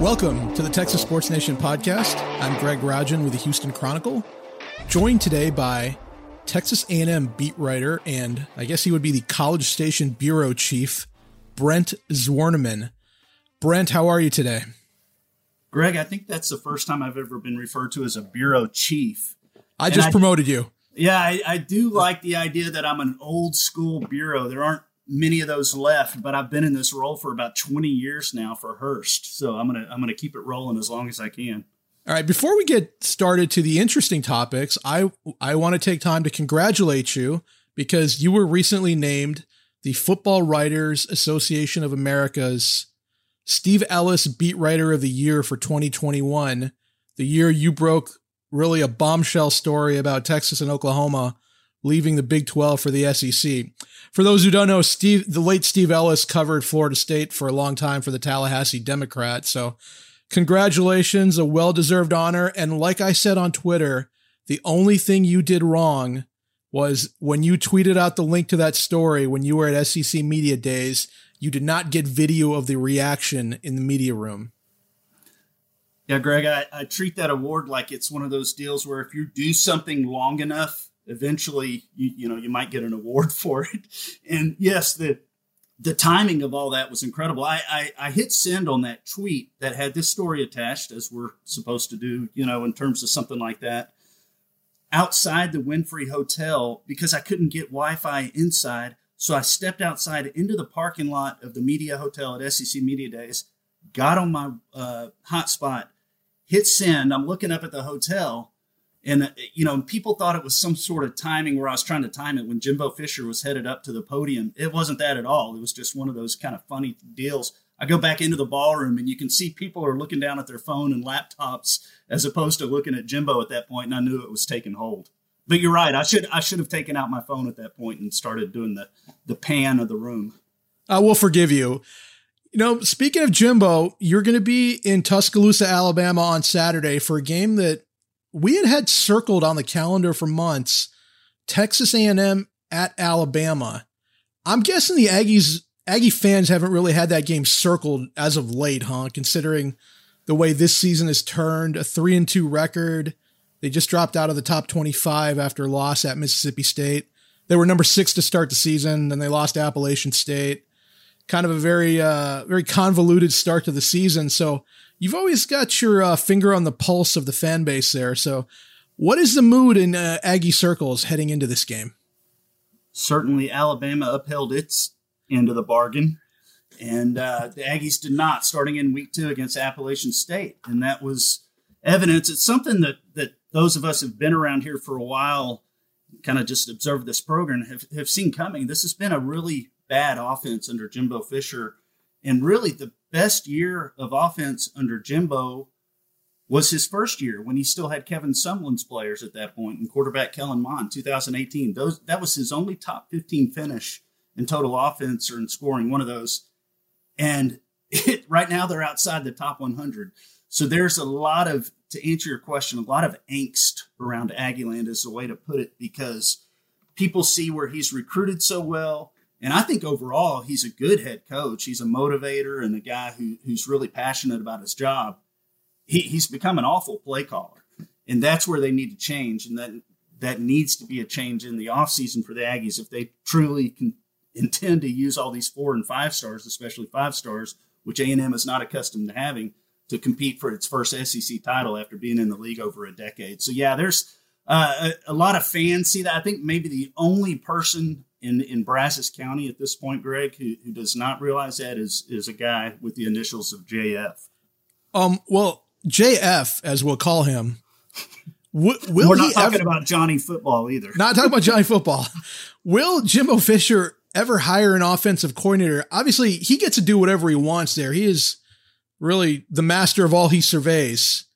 Welcome to the Texas Sports Nation podcast. I'm Greg Rajan with the Houston Chronicle, joined today by Texas A&M beat writer and I guess he would be the College Station bureau chief, Brent Zwerneman. Brent, how are you today? Greg, I think that's the first time I've ever been referred to as a bureau chief. I just I, promoted you. Yeah, I, I do like the idea that I'm an old school bureau. There aren't many of those left, but I've been in this role for about 20 years now for Hearst. So I'm gonna I'm gonna keep it rolling as long as I can. All right, before we get started to the interesting topics, I I want to take time to congratulate you because you were recently named the Football Writers Association of America's Steve Ellis Beat Writer of the Year for 2021, the year you broke really a bombshell story about Texas and Oklahoma leaving the Big 12 for the SEC. For those who don't know, Steve, the late Steve Ellis covered Florida State for a long time for the Tallahassee Democrat. So congratulations, a well-deserved honor. And like I said on Twitter, the only thing you did wrong was when you tweeted out the link to that story when you were at SEC Media Days, you did not get video of the reaction in the media room. Yeah, Greg, I, I treat that award like it's one of those deals where if you do something long enough, eventually you, you know you might get an award for it. And yes, the the timing of all that was incredible. I, I, I hit send on that tweet that had this story attached, as we're supposed to do, you know, in terms of something like that, outside the Wynfrey Hotel because I couldn't get Wi-Fi inside. So I stepped outside into the parking lot of the Media Hotel at SEC Media Days, got on my uh, hotspot, hit send. I'm looking up at the hotel and, uh, you know, people thought it was some sort of timing where I was trying to time it when Jimbo Fisher was headed up to the podium. It wasn't that at all. It was just one of those kind of funny deals. I go back into the ballroom and you can see people are looking down at their phone and laptops as opposed to looking at Jimbo at that point, and I knew it was taking hold. But you're right. I should I should have taken out my phone at that point and started doing the the pan of the room. I will forgive you. You know, speaking of Jimbo, you're going to be in Tuscaloosa, Alabama on Saturday for a game that we had had circled on the calendar for months Texas A&M at Alabama. I'm guessing the Aggies Aggie fans haven't really had that game circled as of late, huh? Considering the way this season has turned, a 3 and 2 record. They just dropped out of the top 25 after a loss at Mississippi State. They were number 6 to start the season, then they lost to Appalachian State. Kind of a very uh very convoluted start to the season. So you've always got your uh, finger on the pulse of the fan base there. So, what is the mood in uh, Aggie circles heading into this game? Certainly, Alabama upheld its end of the bargain, and uh, the Aggies did not, starting in week two against Appalachian State, and that was evidence. It's something that that those of us have been around here for a while, kind of just observed this program, have have seen coming. This has been a really bad offense under Jimbo Fisher, and really the best year of offense under Jimbo was his first year when he still had Kevin Sumlin's players at that point and quarterback Kellen Mond, 2018. Those that was his only top 15 finish in total offense or in scoring, one of those. And it, right now they're outside the top 100. So there's a lot of, to answer your question, a lot of angst around Aggieland is the way to put it because people see where he's recruited so well and I think overall, he's a good head coach. He's a motivator and a guy who, who's really passionate about his job. He, he's become an awful play caller. And that's where they need to change. And that, that needs to be a change in the offseason for the Aggies if they truly can intend to use all these four and five stars, especially five stars, which A&M is not accustomed to having. to compete for its first SEC title after being in the league over a decade. So yeah, there's uh, a, a, lot of fans see that. I think maybe the only person in in Brazos County at this point, Greg, who, who does not realize that is is a guy with the initials of JF. Um. Well, JF, as we'll call him. will We're not talking ever, about Johnny Football either. Not talking about Johnny Football. Will Jimbo Fisher ever hire an offensive coordinator? Obviously, he gets to do whatever he wants there. He is really the master of all he surveys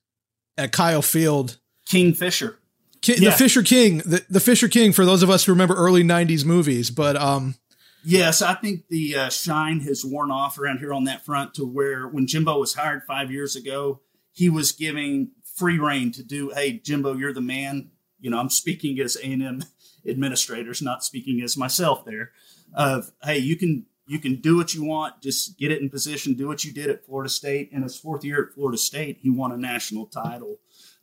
at Kyle Field. King Fisher. King, yeah. The Fisher King, the, the Fisher King for those of us who remember early 90s movies. But um, Yes, I think the uh, shine has worn off around here on that front to where when Jimbo was hired five years ago, he was giving free rein to do, hey, Jimbo, you're the man. You know, I'm speaking as A&M administrators, not speaking as myself there. Of hey, you can you can do what you want, just get it in position, do what you did at Florida State. In his fourth year at Florida State, he won a national title.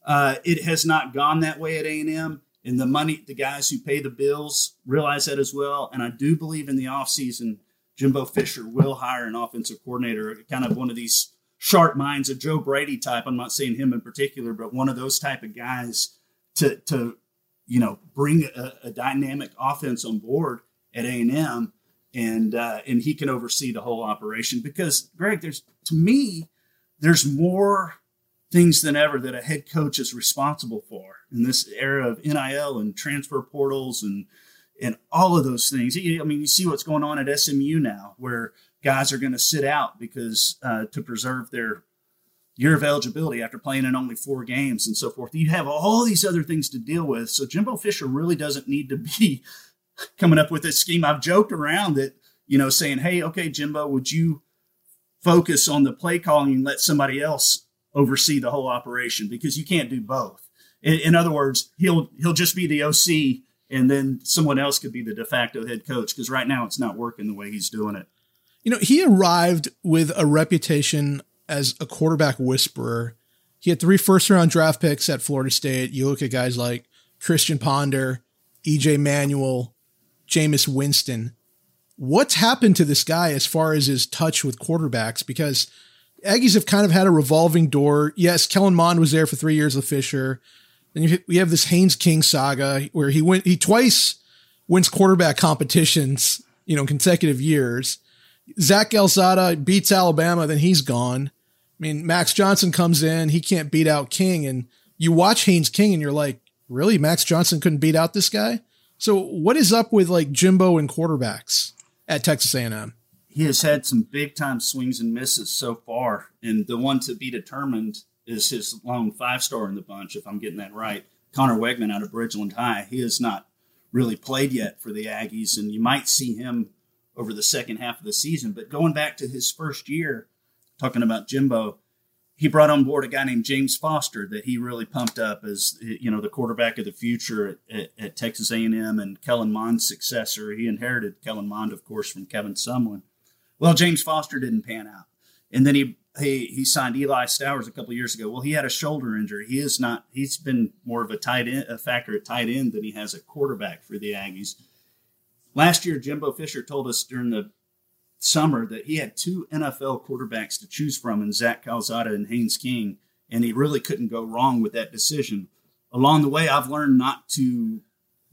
Uh, it has not gone that way at A&M, and the money, the guys who pay the bills realize that as well. And I do believe in the offseason, Jimbo Fisher will hire an offensive coordinator, kind of one of these sharp minds, a Joe Brady type. I'm not saying him in particular, but one of those type of guys to to you know bring a, a dynamic offense on board at A&M and uh, and he can oversee the whole operation because Greg, there's to me, there's more things than ever that a head coach is responsible for in this era of NIL and transfer portals and and all of those things. I mean, you see what's going on at SMU now, where guys are going to sit out because uh, to preserve their year of eligibility after playing in only four games and so forth. You have all these other things to deal with. So Jimbo Fisher really doesn't need to be coming up with this scheme. I've joked around that, you know, saying, hey, okay, Jimbo, would you focus on the play calling and let somebody else oversee the whole operation? Because you can't do both. In, in other words, he'll he'll just be the OC and then someone else could be the de facto head coach because right now it's not working the way he's doing it. You know, he arrived with a reputation as a quarterback whisperer. He had three first round draft picks at Florida State. You look at guys like Christian Ponder, EJ Manuel, Jameis Winston. What's happened to this guy as far as his touch with quarterbacks? Because Aggies have kind of had a revolving door. Yes, Kellen Mond was there for three years with Fisher. Then we have this Haynes King saga where he went, he twice wins quarterback competitions, you know, consecutive years. Zach Calzada beats Alabama, then he's gone. I mean, Max Johnson comes in, he can't beat out King, and you watch Haynes King and you're like, really? Max Johnson couldn't beat out this guy? So what is up with like Jimbo and quarterbacks at Texas A&M? He has had some big time swings and misses so far, and the one to be determined is his lone five star in the bunch, if I'm getting that right. Conner Weigman out of Bridgeland High. He has not really played yet for the Aggies, and you might see him over the second half of the season. But going back to his first year, talking about Jimbo, he brought on board a guy named James Foster that he really pumped up as you know the quarterback of the future at, at, at Texas A&M and Kellen Mond's successor. He inherited Kellen Mond, of course, from Kevin Sumlin. Well, James Foster didn't pan out, and then he he he signed Eli Stowers a couple years ago. Well, he had a shoulder injury. He is not. He's been more of a tight end, a factor at tight end than he has a quarterback for the Aggies. Last year, Jimbo Fisher told us during the summer that he had two NFL quarterbacks to choose from in Zach Calzada and Haynes King, and he really couldn't go wrong with that decision. Along the way, I've learned not to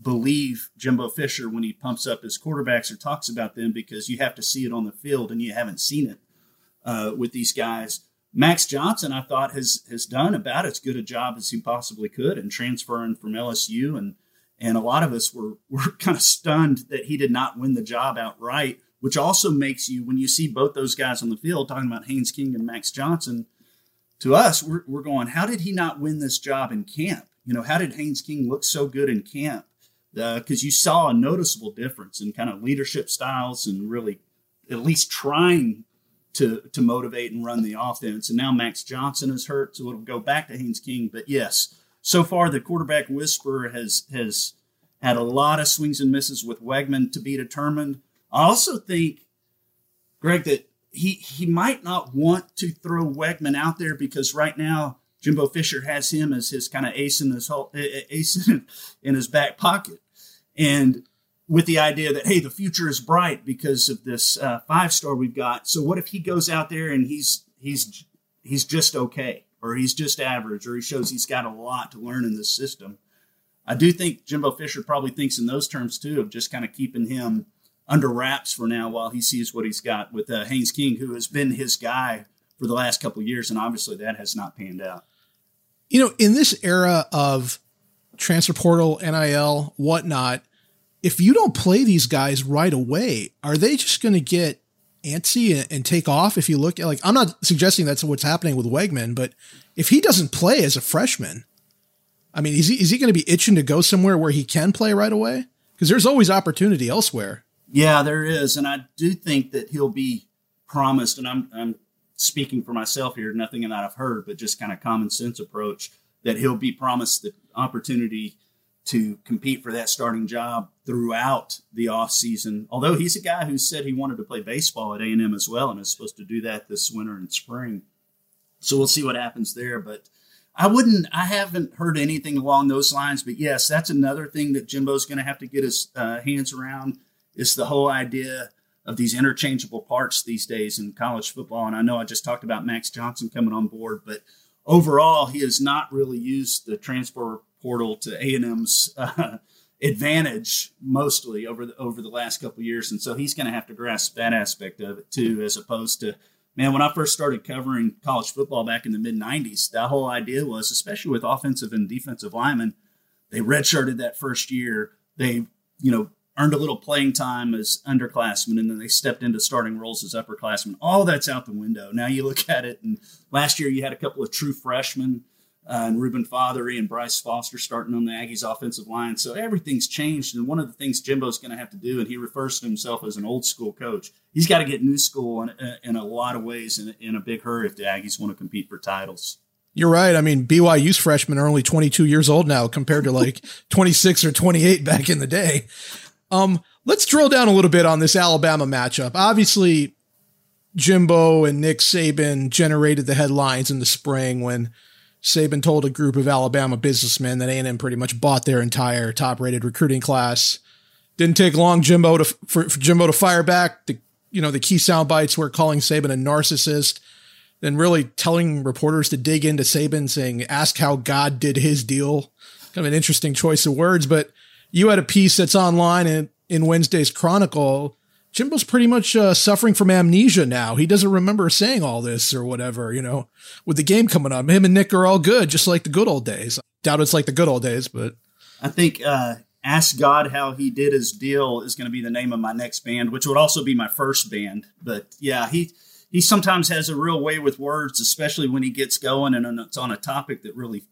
believe Jimbo Fisher when he pumps up his quarterbacks or talks about them because you have to see it on the field and you haven't seen it uh, with these guys. Max Johnson, I thought, has has done about as good a job as he possibly could in transferring from LSU, and and a lot of us were were kind of stunned that he did not win the job outright which also makes you, when you see both those guys on the field, talking about Haynes King and Max Johnson, to us, we're, we're going, how did he not win this job in camp? You know, how did Haynes King look so good in camp? Because uh, you saw a noticeable difference in kind of leadership styles and really at least trying to to motivate and run the offense. And now Max Johnson is hurt, so it'll go back to Haynes King. But yes, so far the quarterback whisperer has has had a lot of swings and misses with Weigman to be determined. I also think, Greg, that he he might not want to throw Weigman out there because right now Jimbo Fisher has him as his kind of ace in his hole, ace in his back pocket, and with the idea that hey, the future is bright because of this uh, five star we've got. So what if he goes out there and he's he's he's just okay, or he's just average, or he shows he's got a lot to learn in this system. I do think Jimbo Fisher probably thinks in those terms too of just kind of keeping him under wraps for now while he sees what he's got with uh, Haynes King, who has been his guy for the last couple years, and obviously that has not panned out. You know, in this era of transfer portal, NIL, whatnot, if you don't play these guys right away, are they just going to get antsy and, take off? If you look at like, I'm not suggesting that's what's happening with Weigman, but if he doesn't play as a freshman, I mean, is he, is he going to be itching to go somewhere where he can play right away? Because there's always opportunity elsewhere. Yeah, there is. And I do think that he'll be promised, and I'm, I'm speaking for myself here, nothing that I've heard, but just kind of common sense approach that he'll be promised the opportunity to compete for that starting job throughout the off season. Although he's a guy who said he wanted to play baseball at A&M as well and is supposed to do that this winter and spring. So we'll see what happens there, but I wouldn't I haven't heard anything along those lines, but yes, that's another thing that Jimbo's going to have to get his uh, hands around is the whole idea of these interchangeable parts these days in college football. And I know I just talked about Max Johnson coming on board, but overall, he has not really used the transfer portal to A&M's uh, advantage mostly over the, over the last couple years. And so he's going to have to grasp that aspect of it too, as opposed to, man, when I first started covering college football back in the mid 90s, that whole idea was, especially with offensive and defensive linemen, they redshirted that first year. They, you know, earned a little playing time as underclassmen, and then they stepped into starting roles as upperclassmen. All that's out the window. Now you look at it, and last year you had a couple of true freshmen, uh, and Reuben Fatheree and Bryce Foster starting on the Aggies offensive line. So everything's changed, and one of the things Jimbo's going to have to do, and he refers to himself as an old school coach, he's got to get new school in, in a lot of ways in, in a big hurry if the Aggies want to compete for titles. You're right. I mean, BYU's freshmen are only 22 years old now compared to like 26 or 28 back in the day. Um, let's drill down a little bit on this Alabama matchup. Obviously, Jimbo and Nick Saban generated the headlines in the spring when Saban told a group of Alabama businessmen that A&M pretty much bought their entire top-rated recruiting class. Didn't take long Jimbo to for, for Jimbo to fire back. The you know the key sound bites were calling Saban a narcissist, then really telling reporters to dig into Saban, saying ask how God did his deal. Kind of an interesting choice of words, but you had a piece that's online in, in Wednesday's Chronicle. Jimbo's pretty much uh, suffering from amnesia now. He doesn't remember saying all this or whatever, you know, with the game coming up. Him and Nick are all good, just like the good old days. Doubt it's like the good old days, but. I think uh, Ask God How He Did His Deal is going to be the name of my next band, which would also be my first band. But yeah, he he sometimes has a real way with words, especially when he gets going and it's on a topic that really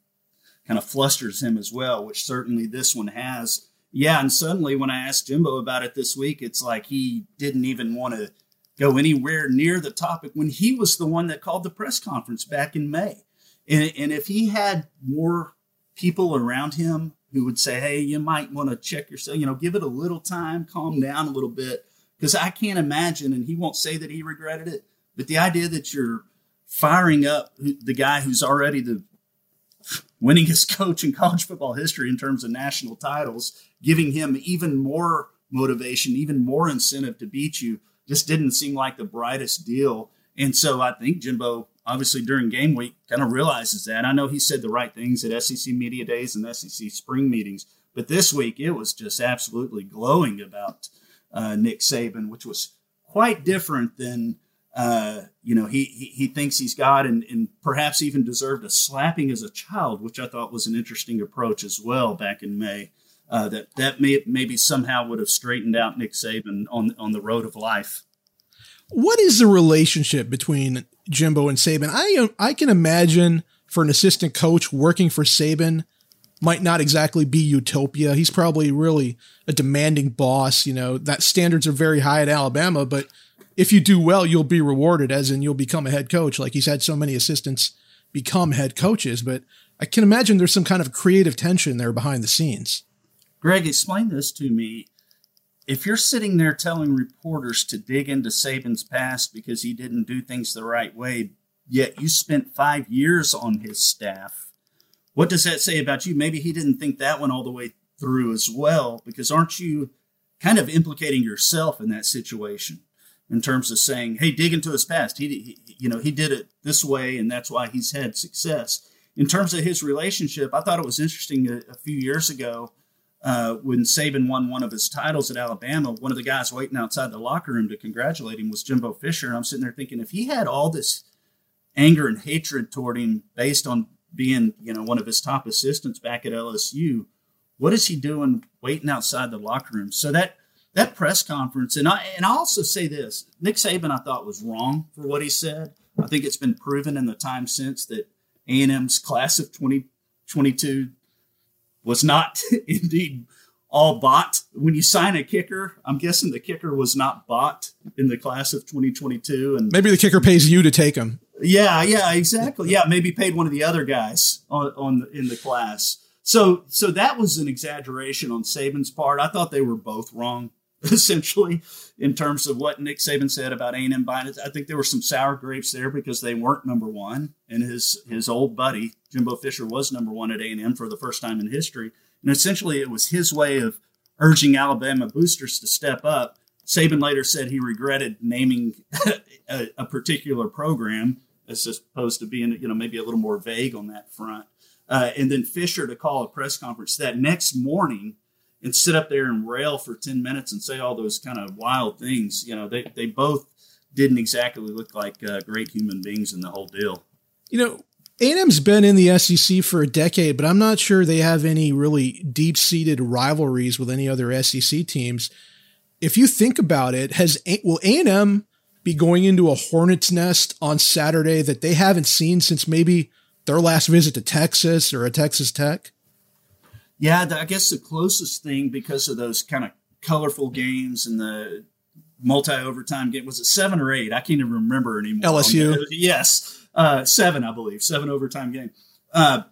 kind of flusters him as well, which certainly this one has yeah, and suddenly when I asked Jimbo about it this week, it's like he didn't even want to go anywhere near the topic when he was the one that called the press conference back in May. And, and if he had more people around him who would say, hey, you might want to check yourself, you know, give it a little time, calm down a little bit. Because I can't imagine, and he won't say that he regretted it, but the idea that you're firing up the guy who's already the winningest coach in college football history in terms of national titles, giving him even more motivation, even more incentive to beat you, just didn't seem like the brightest deal. And so I think Jimbo, obviously during game week, kind of realizes that. I know he said the right things at SEC media days and SEC spring meetings, but this week it was just absolutely glowing about uh, Nick Saban, which was quite different than uh, you know, he, he, he thinks he's God and, and perhaps even deserved a slapping as a child, which I thought was an interesting approach as well back in May. Uh, that that may, maybe somehow would have straightened out Nick Saban on on the road of life. What is the relationship between Jimbo and Saban? I I can imagine for an assistant coach working for Saban might not exactly be utopia. He's probably really a demanding boss. You know that standards are very high at Alabama, but if you do well, you'll be rewarded, as in you'll become a head coach. Like he's had so many assistants become head coaches, but I can imagine there's some kind of creative tension there behind the scenes. Greg, explain this to me. If you're sitting there telling reporters to dig into Saban's past because he didn't do things the right way, yet you spent five years on his staff, what does that say about you? Maybe he didn't think that one all the way through as well, because aren't you kind of implicating yourself in that situation? in terms of saying, "Hey, dig into his past. He, he, you know, he did it this way, and that's why he's had success." In terms of his relationship, I thought it was interesting a, a few years ago uh, when Saban won one of his titles at Alabama. One of the guys waiting outside the locker room to congratulate him was Jimbo Fisher, and I'm sitting there thinking, if he had all this anger and hatred toward him based on being, you know, one of his top assistants back at LSU, what is he doing waiting outside the locker room? So that that press conference, and I and I also say this: Nick Saban, I thought was wrong for what he said. I think it's been proven in the time since that A and M's class of 2022 was not indeed all bought. When you sign a kicker, I'm guessing the kicker was not bought in the class of 2022, and maybe the kicker pays you to take him. Yeah, yeah, exactly. Yeah, maybe paid one of the other guys on, on in the class. So, so that was an exaggeration on Saban's part. I thought they were both wrong essentially, in terms of what Nick Saban said about A&M buying. I think there were some sour grapes there because they weren't number one, and his his old buddy Jimbo Fisher was number one at A&M for the first time in history. And essentially, it was his way of urging Alabama boosters to step up. Saban later said he regretted naming a, a particular program as opposed to being, you know, maybe a little more vague on that front. Uh, and then Fisher to call a press conference that next morning and sit up there and rail for 10 minutes and say all those kind of wild things. You know, they, they both didn't exactly look like uh, great human beings in the whole deal. You know, A&M's been in the SEC for a decade, but I'm not sure they have any really deep-seated rivalries with any other SEC teams. If you think about it, has will A&M be going into a hornet's nest on Saturday that they haven't seen since maybe their last visit to Texas or a Texas Tech? Yeah, I guess the closest thing because of those kind of colorful games and the multi overtime game was it seven or eight? I can't even remember anymore. LSU, yes, uh, seven, I believe, seven overtime game. Uh,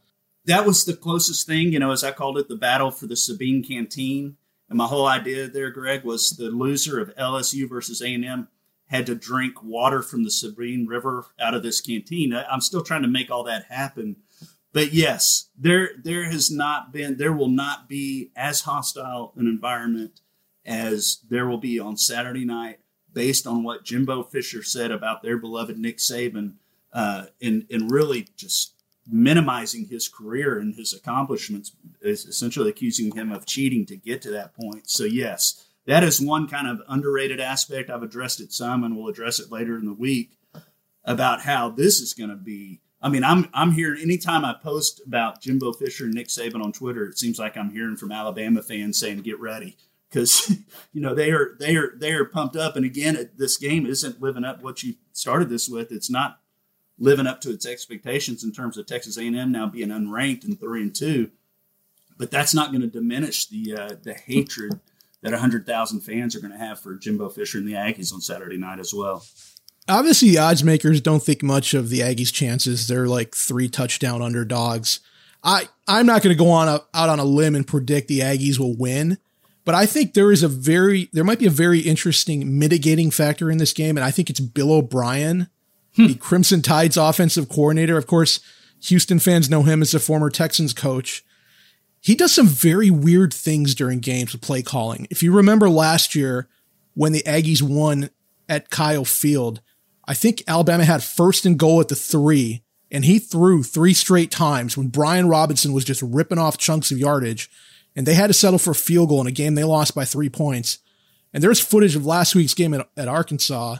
that was the closest thing, you know, as I called it, the battle for the Sabine Canteen. And my whole idea there, Greg, was the loser of LSU versus A and M had to drink water from the Sabine River out of this canteen. I'm still trying to make all that happen but yes, there there has not been there will not be as hostile an environment as there will be on Saturday night, based on what Jimbo Fisher said about their beloved Nick Saban, uh, and and really just minimizing his career and his accomplishments, is essentially accusing him of cheating to get to that point. So yes, that is one kind of underrated aspect. I've addressed it some, and we'll address it later in the week about how this is going to be I mean, I'm I'm hearing anytime I post about Jimbo Fisher and Nick Saban on Twitter, it seems like I'm hearing from Alabama fans saying, "Get ready," because you know they are they are they are pumped up. And again, this game isn't living up what you started this with. It's not living up to its expectations in terms of Texas A&M now being unranked and three and two. But that's not going to diminish the uh, the hatred that hundred thousand fans are going to have for Jimbo Fisher and the Aggies on Saturday night as well obviously the odds makers don't think much of the Aggies' chances. They're like three touchdown underdogs. I I'm not going to go on a, out on a limb and predict the Aggies will win, but I think there is a very there might be a very interesting mitigating factor in this game, and I think it's Bill O'Brien, hmm. the Crimson Tide's offensive coordinator. Of course, Houston fans know him as a former Texans coach. He does some very weird things during games with play calling. If you remember last year when the Aggies won at Kyle Field, I think Alabama had first and goal at the three, and he threw three straight times when Brian Robinson was just ripping off chunks of yardage, and they had to settle for a field goal in a game they lost by three points. And there's footage of last week's game at, at Arkansas.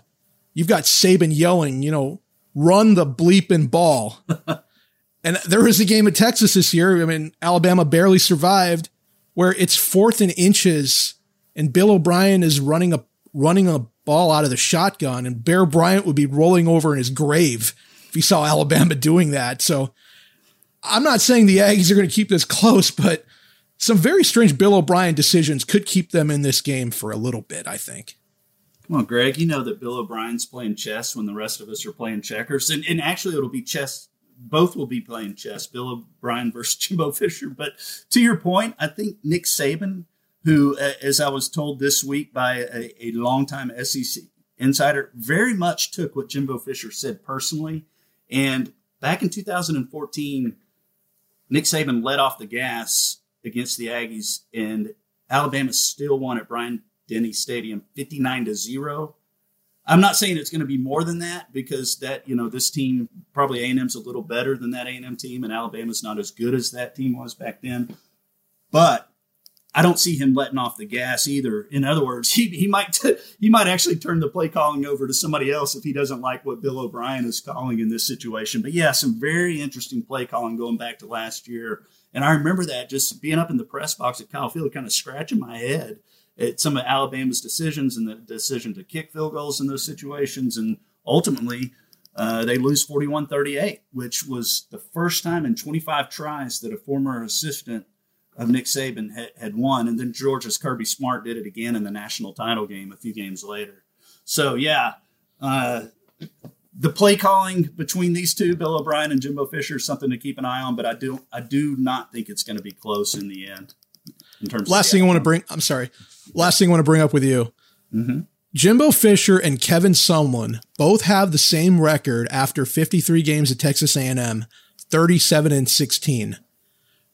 You've got Saban yelling, you know, run the bleeping ball. and there was a game at Texas this year. I mean, Alabama barely survived, where it's fourth and inches, and Bill O'Brien is running a running a ball out of the shotgun, and Bear Bryant would be rolling over in his grave if he saw Alabama doing that. So I'm not saying the Aggies are going to keep this close, but some very strange Bill O'Brien decisions could keep them in this game for a little bit, I think. Well, Greg, you know that Bill O'Brien's playing chess when the rest of us are playing checkers. And, and actually, it'll be chess. Both will be playing chess, Bill O'Brien versus Jimbo Fisher. But to your point, I think Nick Saban who, uh, as I was told this week by a, a longtime SEC insider, very much took what Jimbo Fisher said personally. And back in 2014, Nick Saban let off the gas against the Aggies, and Alabama still won at Bryant Denny Stadium 59 to 0. I'm not saying it's going to be more than that because that you know this team probably A&M's a little better than that A&M team, and Alabama's not as good as that team was back then. But I don't see him letting off the gas either. In other words, he, he might t- he might actually turn the play calling over to somebody else if he doesn't like what Bill O'Brien is calling in this situation. But yeah, some very interesting play calling going back to last year. And I remember that just being up in the press box at Kyle Field, kind of scratching my head at some of Alabama's decisions and the decision to kick field goals in those situations. And ultimately, uh, they lose 41 38, which was the first time in 25 tries that a former assistant of Nick Saban had, had won. And then Georgia's Kirby Smart did it again in the national title game a few games later. So, yeah, uh, the play calling between these two, Bill O'Brien and Jimbo Fisher, is something to keep an eye on. But I do, I do not think it's going to be close in the end. In terms, last thing I want to bring, I'm sorry, last thing I want to bring up with you, mm-hmm. Jimbo Fisher and Kevin Sumlin both have the same record after 53 games at Texas A&M, 37 and 16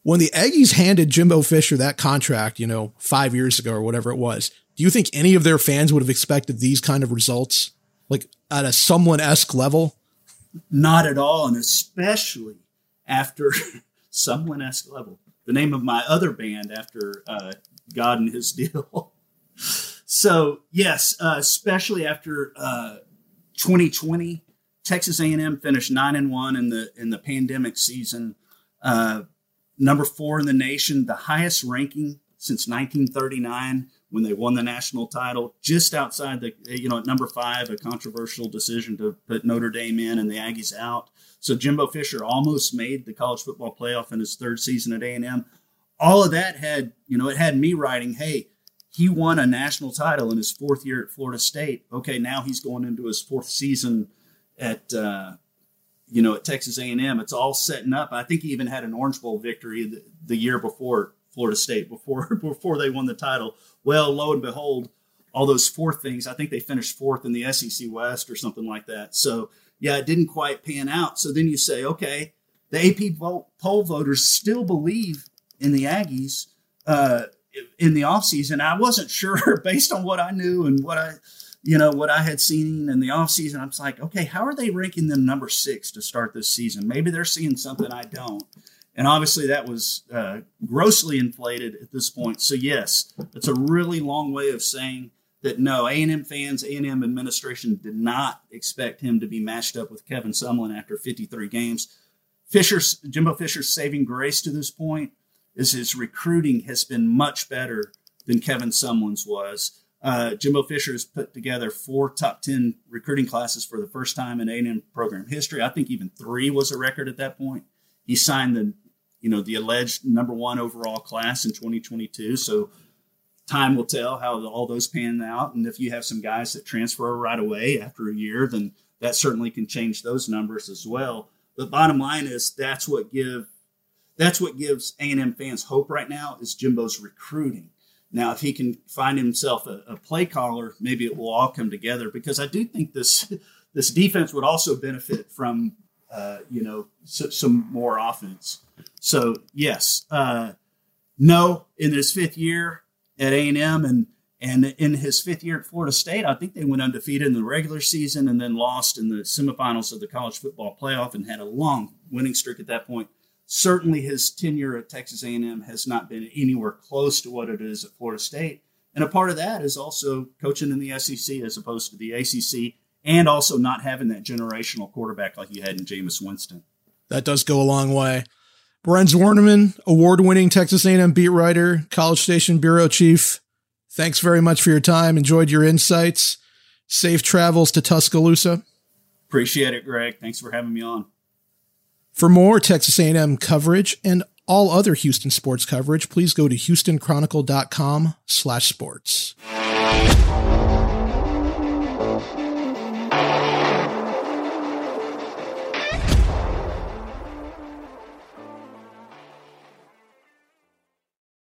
when the Aggies handed Jimbo Fisher that contract, you know, five years ago or whatever it was, do you think any of their fans would have expected these kind of results, like at a Sumlin esque level? Not at all, and especially after Sumlin esque level. The name of my other band after uh, God and His deal. so yes, uh, especially after uh, 2020, Texas A&M finished nine and one in the in the pandemic season. Number four in the nation, the highest ranking since 1939 when they won the national title, just outside the, you know, at number five, a controversial decision to put Notre Dame in and the Aggies out. So Jimbo Fisher almost made the college football playoff in his third season at A&M. All of that had, you know, it had me writing, hey, he won a national title in his fourth year at Florida State. Okay, now he's going into his fourth season at uh, you know, at Texas A&M, it's all setting up. I think he even had an Orange Bowl victory the, the year before Florida State, before before they won the title. Well, lo and behold, all those fourth things. I think they finished fourth in the SEC West or something like that. So yeah, it didn't quite pan out. So then you say, okay, the AP poll voters still believe in the Aggies uh, in the offseason. I wasn't sure based on what I knew and what I you know, what I had seen in the offseason, I was like, okay, how are they ranking them number six to start this season? Maybe they're seeing something I don't. And obviously, that was uh, grossly inflated at this point. So, yes, it's a really long way of saying that no, A&M fans, A&M administration did not expect him to be matched up with Kevin Sumlin after 53 games. Fisher's, Jimbo Fisher's saving grace to this point is his recruiting has been much better than Kevin Sumlin's was. Uh, Jimbo Fisher has put together four top 10 recruiting classes for the first time in A&M program history. I think even three was a record at that point. He signed the, you know, the alleged number one overall class in 2022. So time will tell how all those pan out. And if you have some guys that transfer right away after a year, then that certainly can change those numbers as well. But bottom line is that's what give that's what gives A&M fans hope right now is Jimbo's recruiting now, if he can find himself a, a, play caller, maybe it will all come together. Because I do think this this defense would also benefit from uh, you know some more offense. So yes, uh, no, in his fifth year at A and M and and in his fifth year at Florida State, I think they went undefeated in the regular season and then lost in the semifinals of the college football playoff and had a long winning streak at that point certainly his tenure at Texas A&M has not been anywhere close to what it is at Florida State. And a part of that is also coaching in the SEC as opposed to the ACC, and also not having that generational quarterback like you had in Jameis Winston. That does go a long way. Brent Zwerneman, award-winning Texas A&M beat writer, College Station bureau chief. Thanks very much for your time. Enjoyed your insights. Safe travels to Tuscaloosa. Appreciate it, Greg. Thanks for having me on. For more Texas A&M coverage and all other Houston sports coverage, please go to houstonchronicle.com slash sports.